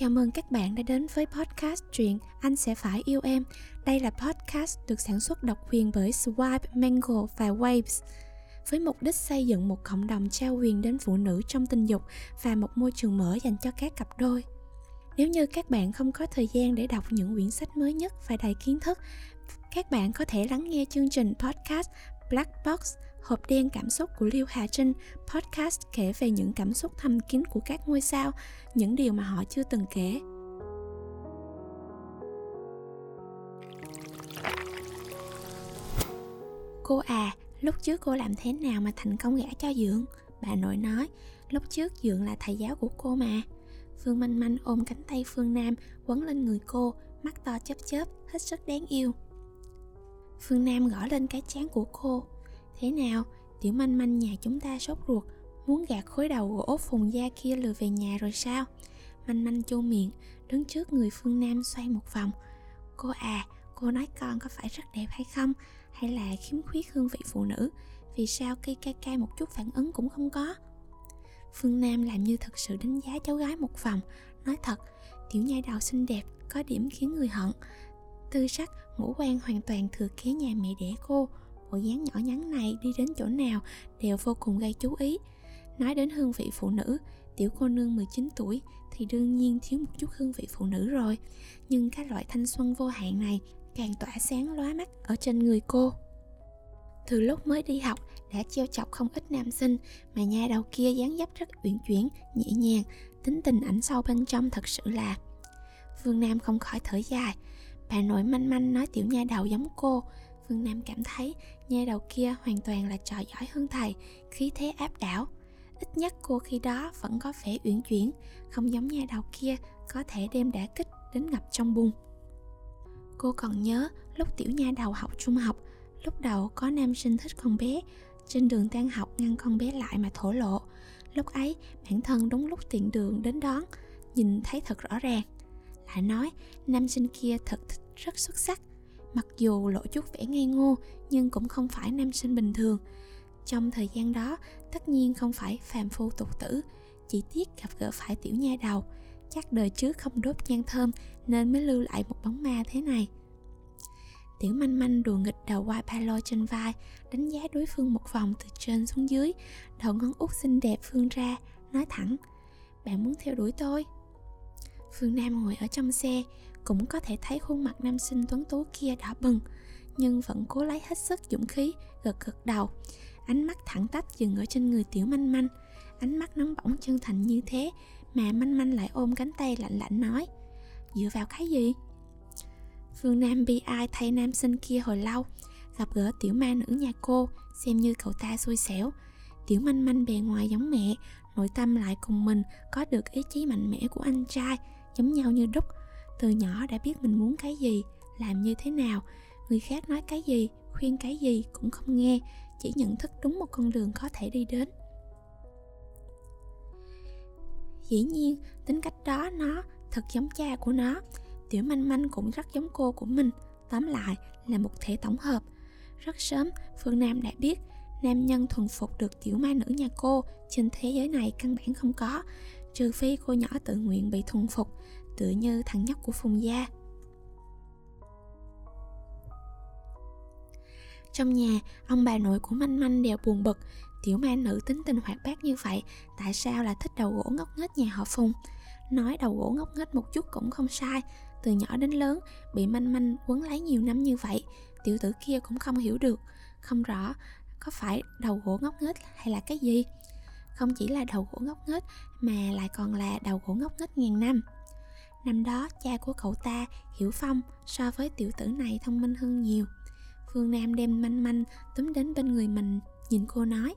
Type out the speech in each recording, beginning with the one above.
Chào mừng các bạn đã đến với podcast truyện Anh sẽ phải yêu em. Đây là podcast được sản xuất độc quyền bởi Swipe, Mango và Waves với mục đích xây dựng một cộng đồng trao quyền đến phụ nữ trong tình dục và một môi trường mở dành cho các cặp đôi. Nếu như các bạn không có thời gian để đọc những quyển sách mới nhất và đầy kiến thức, các bạn có thể lắng nghe chương trình podcast Black Box Hộp đen cảm xúc của Liêu Hà Trinh podcast kể về những cảm xúc thầm kín của các ngôi sao, những điều mà họ chưa từng kể. Cô à, lúc trước cô làm thế nào mà thành công gả cho Dượng? Bà nội nói, lúc trước Dượng là thầy giáo của cô mà. Phương Manh Manh ôm cánh tay Phương Nam quấn lên người cô, mắt to chớp chớp, hết sức đáng yêu. Phương Nam gõ lên cái chán của cô, Thế nào, tiểu manh manh nhà chúng ta sốt ruột Muốn gạt khối đầu gỗ phùng da kia lừa về nhà rồi sao? Manh manh chu miệng Đứng trước người Phương Nam xoay một vòng. Cô à, cô nói con có phải rất đẹp hay không? Hay là khiếm khuyết hương vị phụ nữ? Vì sao cây ca ca một chút phản ứng cũng không có? Phương Nam làm như thật sự đánh giá cháu gái một vòng. Nói thật, tiểu nhai đầu xinh đẹp Có điểm khiến người hận. Tư sắc, ngũ quan hoàn toàn thừa kế nhà mẹ đẻ cô bộ dáng nhỏ nhắn này đi đến chỗ nào đều vô cùng gây chú ý. Nói đến hương vị phụ nữ, tiểu cô nương 19 tuổi thì đương nhiên thiếu một chút hương vị phụ nữ rồi. Nhưng cái loại thanh xuân vô hạn này càng tỏa sáng lóa mắt ở trên người cô. Từ lúc mới đi học đã treo chọc không ít nam sinh mà nha đầu kia dáng dấp rất uyển chuyển, nhẹ nhàng, tính tình ảnh sâu bên trong thật sự là Phương Nam không khỏi thở dài Bà nội manh manh nói tiểu nha đầu giống cô Phương Nam cảm thấy nha đầu kia hoàn toàn là trò giỏi hơn thầy, khí thế áp đảo. Ít nhất cô khi đó vẫn có vẻ uyển chuyển, không giống nha đầu kia có thể đem đả kích đến ngập trong bùn. Cô còn nhớ lúc tiểu nha đầu học trung học, lúc đầu có nam sinh thích con bé, trên đường tan học ngăn con bé lại mà thổ lộ. Lúc ấy, bản thân đúng lúc tiện đường đến đón, nhìn thấy thật rõ ràng. Lại nói, nam sinh kia thật rất xuất sắc, mặc dù lộ chút vẻ ngây ngô, nhưng cũng không phải nam sinh bình thường. Trong thời gian đó, tất nhiên không phải phàm phu tục tử. Chỉ tiếc gặp gỡ phải tiểu nha đầu. Chắc đời trước không đốt nhang thơm nên mới lưu lại một bóng ma thế này. Tiểu manh manh đùa nghịch đầu quai ba lô trên vai, đánh giá đối phương một vòng từ trên xuống dưới, đầu ngón út xinh đẹp phương ra, nói thẳng, bạn muốn theo đuổi tôi? Phương nam ngồi ở trong xe cũng có thể thấy khuôn mặt nam sinh tuấn tú kia đỏ bừng, nhưng vẫn cố lấy hết sức dũng khí, gật gật đầu. Ánh mắt thẳng tắp dừng ở trên người tiểu manh manh. Ánh mắt nóng bỏng chân thành như thế mà manh manh lại ôm cánh tay lạnh lạnh nói, dựa vào cái gì? Phương nam bi ai thay nam sinh kia hồi lâu, gặp gỡ tiểu ma nữ nhà cô, xem như cậu ta xui xẻo. Tiểu manh manh bề ngoài giống mẹ, nội tâm lại cùng mình có được ý chí mạnh mẽ của anh trai, giống nhau như đúc từ nhỏ đã biết mình muốn cái gì, làm như thế nào. Người khác nói cái gì, khuyên cái gì cũng không nghe, chỉ nhận thức đúng một con đường có thể đi đến. Dĩ nhiên, tính cách đó nó thật giống cha của nó. Tiểu manh manh cũng rất giống cô của mình, tóm lại là một thể tổng hợp. Rất sớm, phương nam đã biết nam nhân thuần phục được tiểu ma nữ nhà cô trên thế giới này căn bản không có, trừ phi cô nhỏ tự nguyện bị thuần phục tựa như thằng nhóc của phùng gia. Trong nhà, ông bà nội của manh manh đều buồn bực. Tiểu ma nữ tính tình hoạt bát như vậy, tại sao là thích đầu gỗ ngốc nghếch nhà họ phùng? Nói đầu gỗ ngốc nghếch một chút cũng không sai. Từ nhỏ đến lớn, bị manh manh quấn lấy nhiều năm như vậy, tiểu tử kia cũng không hiểu được. Không rõ có phải đầu gỗ ngốc nghếch hay là cái gì. Không chỉ là đầu gỗ ngốc nghếch, mà lại còn là đầu gỗ ngốc nghếch ngàn năm. Năm đó cha của cậu ta, Hiểu Phong, so với tiểu tử này thông minh hơn nhiều. Phương Nam đem manh manh túm đến bên người mình, nhìn cô nói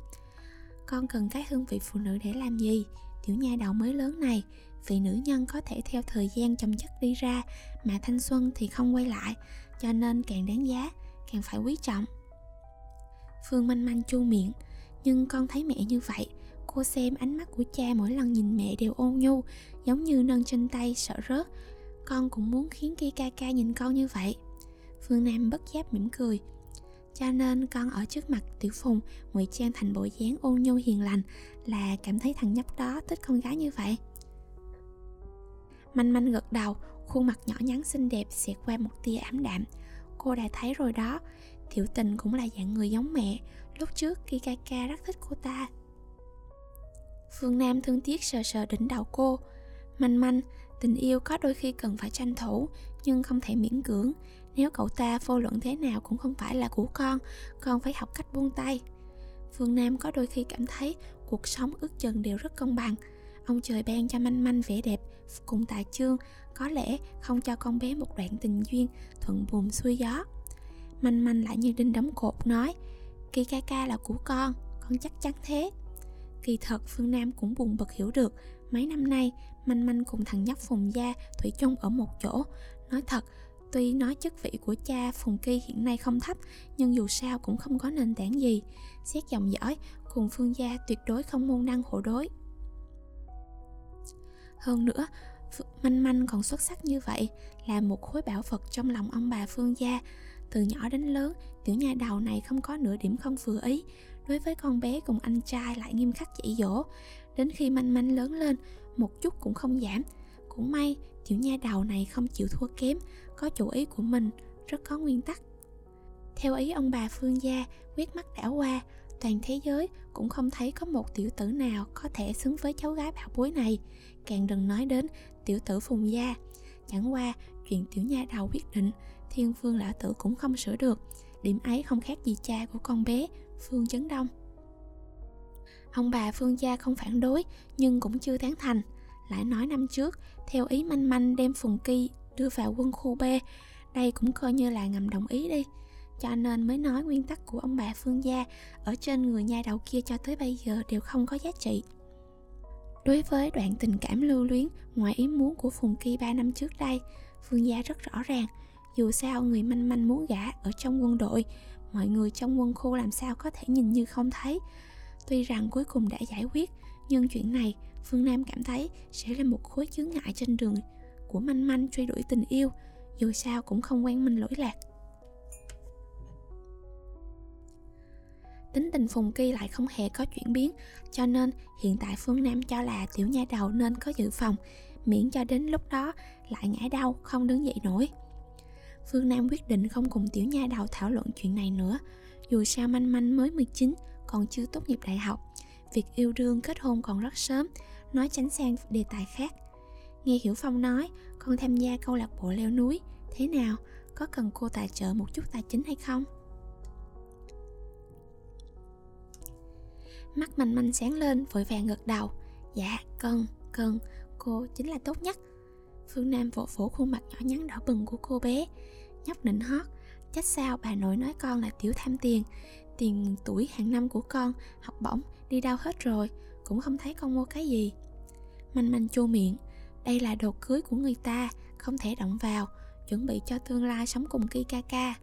Con cần cái hương vị phụ nữ để làm gì? Tiểu nha đầu mới lớn này, vị nữ nhân có thể theo thời gian chồng chất đi ra, mà thanh xuân thì không quay lại, cho nên càng đáng giá, càng phải quý trọng. Phương manh manh chu miệng, nhưng con thấy mẹ như vậy, cô xem ánh mắt của cha mỗi lần nhìn mẹ đều ôn nhu giống như nâng trên tay sợ rớt. Con cũng muốn khiến kia ca ca nhìn con như vậy. Phương nam bất giác mỉm cười. Cho nên con ở trước mặt tiểu phùng ngụy trang thành bộ dáng ôn nhu hiền lành là cảm thấy thằng nhóc đó thích con gái như vậy. Manh manh gật đầu, khuôn mặt nhỏ nhắn xinh đẹp xẹt qua một tia ám đạm. Cô đã thấy rồi đó, Tiểu tình cũng là dạng người giống mẹ, lúc trước Kikaka rất thích cô ta. Phương Nam thương tiếc sờ sờ đỉnh đầu cô. Manh manh, tình yêu có đôi khi cần phải tranh thủ, nhưng không thể miễn cưỡng. Nếu cậu ta vô luận thế nào cũng không phải là của con, con phải học cách buông tay. Phương Nam có đôi khi cảm thấy cuộc sống ước chừng đều rất công bằng. Ông trời ban cho manh manh vẻ đẹp cùng tài chương, có lẽ không cho con bé một đoạn tình duyên thuận buồm xuôi gió. Manh manh lại như đinh đóng cột nói Kỳ ca ca là của con, con chắc chắn thế Kỳ thật, Phương Nam cũng buồn bực hiểu được, Mấy năm nay, Manh Manh cùng thằng nhóc Phùng Gia Thủy chung ở một chỗ. Nói thật, Tuy nói chức vị của cha Phùng Kỳ hiện nay không thấp, Nhưng dù sao cũng không có nền tảng gì. Xét dòng dõi, Cùng Phương Gia tuyệt đối không môn đăng hộ đối. Hơn nữa Manh Manh còn xuất sắc như vậy, Là một khối bảo vật trong lòng ông bà Phương Gia. Từ nhỏ đến lớn, tiểu nhà đầu này không có nửa điểm không vừa ý đối với con bé cùng anh trai lại nghiêm khắc dạy dỗ. Đến khi manh manh lớn lên, một chút cũng không giảm. Cũng may, tiểu nha đầu này không chịu thua kém, có chủ ý của mình, rất có nguyên tắc. Theo ý ông bà phương gia, quét mắt đảo qua, toàn thế giới cũng không thấy có một tiểu tử nào có thể xứng với cháu gái bảo bối này. Càng đừng nói đến tiểu tử phùng gia. Chẳng qua, chuyện tiểu nha đầu quyết định, thiên phương lão tử cũng không sửa được. Điểm ấy không khác gì cha của con bé phương chấn đông. Ông bà phương gia không phản đối, nhưng cũng chưa tán thành. Lại nói năm trước, theo ý manh manh đem phùng kỳ đưa vào quân khu b, đây cũng coi như là ngầm đồng ý đi. Cho nên mới nói nguyên tắc của ông bà phương gia ở trên người nha đầu kia cho tới bây giờ đều không có giá trị. Đối với đoạn tình cảm lưu luyến ngoài ý muốn của phùng kỳ ba năm trước đây, phương gia rất rõ ràng, dù sao người manh manh muốn gả ở trong quân đội mọi người trong quân khu làm sao có thể nhìn như không thấy? Tuy rằng cuối cùng đã giải quyết, nhưng chuyện này, phương nam cảm thấy sẽ là một khối chướng ngại trên đường của manh manh truy đuổi tình yêu, dù sao cũng không quen minh lỗi lạc. Tính tình phùng kỳ lại không hề có chuyển biến, cho nên hiện tại phương nam cho là tiểu nha đầu nên có dự phòng, miễn cho đến lúc đó lại ngã đau, không đứng dậy nổi. Phương Nam quyết định không cùng tiểu nha đầu thảo luận chuyện này nữa. Dù sao manh manh mới 19 Còn chưa tốt nghiệp đại học. Việc yêu đương kết hôn còn rất sớm, Nói tránh sang đề tài khác. Nghe Hiểu Phong nói, Con tham gia câu lạc bộ leo núi, Thế nào? Có cần cô tài trợ một chút tài chính hay không? Mắt manh manh sáng lên, vội vàng gật đầu. Dạ cần cần. Cô chính là tốt nhất. Phương Nam vỗ vỗ khuôn mặt nhỏ nhắn đỏ bừng của cô bé. Nhóc nịnh hót Chắc sao bà nội nói con là tiểu tham tiền. Tiền tuổi hàng năm của con Học bổng đi đâu hết rồi Cũng không thấy con mua cái gì. Manh manh chua miệng Đây là đồ cưới của người ta Không thể động vào Chuẩn bị cho tương lai sống cùng Kika ca.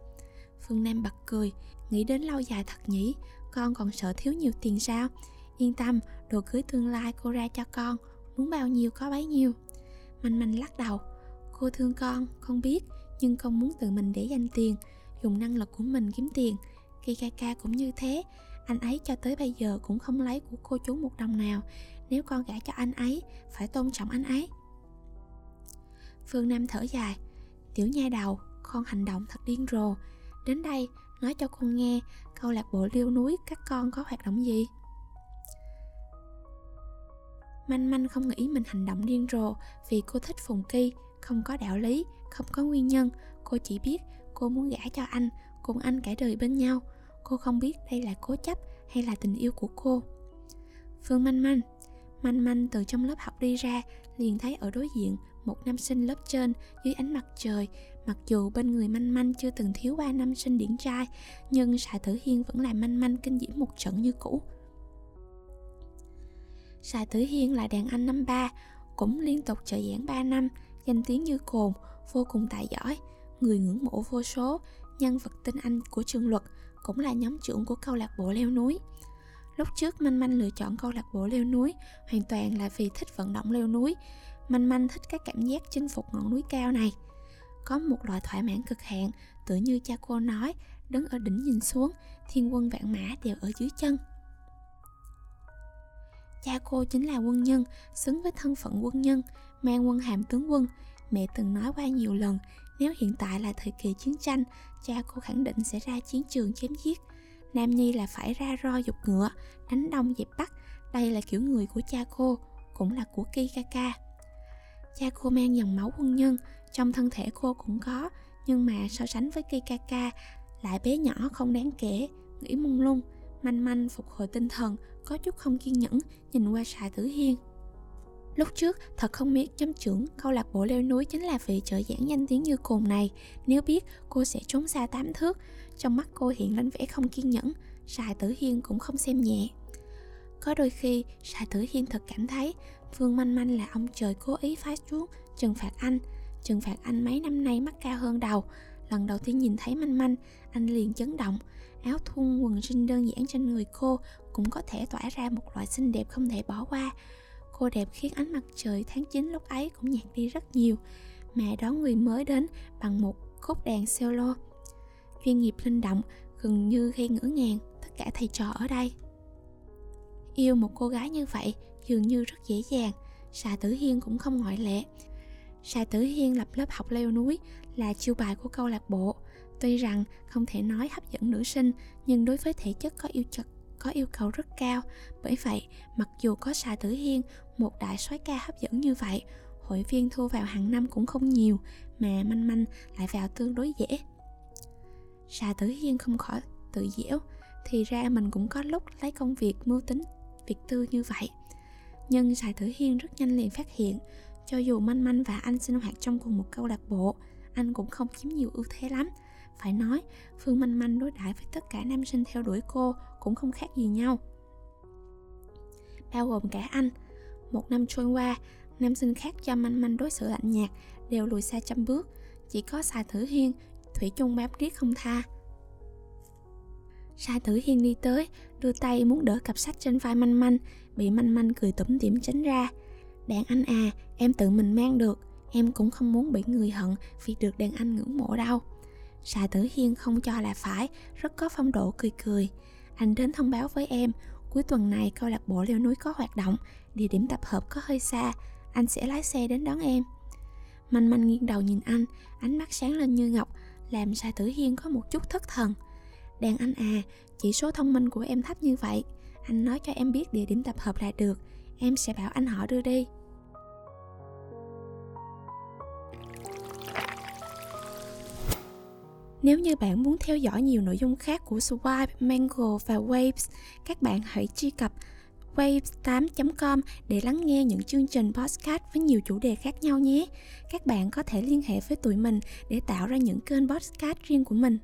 Phương Nam bật cười Nghĩ đến lâu dài thật nhỉ Con còn sợ thiếu nhiều tiền sao? Yên tâm, đồ cưới tương lai cô ra cho con Muốn bao nhiêu có bấy nhiêu. Manh manh lắc đầu. Cô thương con, con biết Nhưng con muốn tự mình để dành tiền Dùng năng lực của mình kiếm tiền. Khi ca ca cũng như thế Anh ấy cho tới bây giờ cũng không lấy của cô chú một đồng nào. Nếu con gả cho anh ấy Phải tôn trọng anh ấy. Phương Nam thở dài. Tiểu nha đầu, con hành động thật điên rồ. Đến đây, nói cho con nghe Câu lạc bộ liêu núi các con có hoạt động gì? Manh manh không nghĩ mình hành động điên rồ vì cô thích Phùng Kỳ, không có đạo lý, không có nguyên nhân. Cô chỉ biết cô muốn gả cho anh, cùng anh cả đời bên nhau. Cô không biết đây là cố chấp hay là tình yêu của cô. Phương Manh Manh Manh Manh từ trong lớp học đi ra, liền thấy ở đối diện một nam sinh lớp trên dưới ánh mặt trời. Mặc dù bên người Manh Manh chưa từng thiếu ba nam sinh điển trai, nhưng Sạ Tử Hiên vẫn làm Manh Manh kinh diễm một trận như cũ. Sài Tử Hiên là đàn anh năm ba, cũng liên tục trợ giảng 3 năm, danh tiếng như cồn, vô cùng tài giỏi, người ngưỡng mộ vô số, nhân vật tinh anh của trường luật, cũng là nhóm trưởng của câu lạc bộ leo núi. Lúc trước Manh Manh lựa chọn câu lạc bộ leo núi hoàn toàn là vì thích vận động leo núi. Manh Manh thích cái cảm giác chinh phục ngọn núi cao này. Có một loại thỏa mãn cực hạn, tự như cha cô nói, đứng ở đỉnh nhìn xuống, thiên quân vạn mã đều ở dưới chân. Cha cô chính là quân nhân, xứng với thân phận quân nhân, mang quân hàm tướng quân. Mẹ từng nói qua nhiều lần, nếu hiện tại là thời kỳ chiến tranh, cha cô khẳng định sẽ ra chiến trường chém giết. Nam Nhi là phải ra ro dục ngựa, đánh đông dẹp bắc. Đây là kiểu người của cha cô, cũng là của Kikaka. Cha cô mang dòng máu quân nhân, trong thân thể cô cũng có, nhưng mà so sánh với Kikaka lại bé nhỏ không đáng kể, nghĩ mông lung, manh manh phục hồi tinh thần, có chút không kiên nhẫn, nhìn qua xà tử hiên. Lúc trước, thật không biết chấm trưởng câu lạc bộ leo núi chính là vị trợ giảng danh tiếng như cồn này. Nếu biết, cô sẽ trốn xa tám thước. Trong mắt cô hiện lên vẻ không kiên nhẫn, Sài Tử Hiên cũng không xem nhẹ. Có đôi khi, Sài Tử Hiên thật cảm thấy Phương Manh Manh là ông trời cố ý phái xuống trừng phạt anh. Trừng phạt anh mấy năm nay mắt cao hơn đầu. Lần đầu tiên nhìn thấy Manh Manh, anh liền chấn động. Áo thun quần jean đơn giản trên người cô cũng có thể tỏa ra một loại xinh đẹp không thể bỏ qua. Cô đẹp khiến ánh mặt trời tháng 9 lúc ấy cũng nhạt đi rất nhiều mẹ đón người mới đến bằng một khúc đàn solo chuyên nghiệp linh động, gần như gây ngỡ ngàng, tất cả thầy trò ở đây. Yêu một cô gái như vậy, dường như rất dễ dàng Sà tử hiên cũng không ngoại lệ. Sà tử hiên lập lớp học leo núi là chiêu bài của câu lạc bộ tuy rằng không thể nói hấp dẫn nữ sinh nhưng đối với thể chất có yêu chất có yêu cầu rất cao. Bởi vậy mặc dù có xà tử hiên một đại soái ca hấp dẫn như vậy hội viên thu vào hàng năm cũng không nhiều mà manh manh lại vào tương đối dễ. Xà tử hiên không khỏi tự dễu, thì ra mình cũng có lúc lấy công việc mưu tính việc tư như vậy. Nhưng xà tử hiên rất nhanh liền phát hiện cho dù manh manh và anh sinh hoạt trong cùng một câu lạc bộ anh cũng không chiếm nhiều ưu thế lắm phải nói phương manh manh đối đãi với tất cả nam sinh theo đuổi cô cũng không khác gì nhau bao gồm cả anh một năm trôi qua nam sinh khác cho manh manh đối xử lạnh nhạt đều lùi xa trăm bước chỉ có xài thử hiên thủy chung bám riết không tha Sai tử hiên đi tới, đưa tay muốn đỡ cặp sách trên vai manh manh, bị manh manh cười tủm tỉm tránh ra. Đàn anh à, em tự mình mang được, em cũng không muốn bị người hận vì được đàn anh ngưỡng mộ đâu. Sài tử hiên không cho là phải, rất có phong độ cười cười. Anh đến thông báo với em, cuối tuần này câu lạc bộ leo núi có hoạt động, địa điểm tập hợp có hơi xa, anh sẽ lái xe đến đón em. Manh manh nghiêng đầu nhìn anh, ánh mắt sáng lên như ngọc, làm Sa Tử Hiên có một chút thất thần. Đàn anh à, chỉ số thông minh của em thấp như vậy, anh nói cho em biết địa điểm tập hợp là được, em sẽ bảo anh họ đưa đi. Nếu như bạn muốn theo dõi nhiều nội dung khác của Swipe, Mango và Waves, các bạn hãy truy cập waves8.com để lắng nghe những chương trình podcast với nhiều chủ đề khác nhau nhé. Các bạn có thể liên hệ với tụi mình để tạo ra những kênh podcast riêng của mình.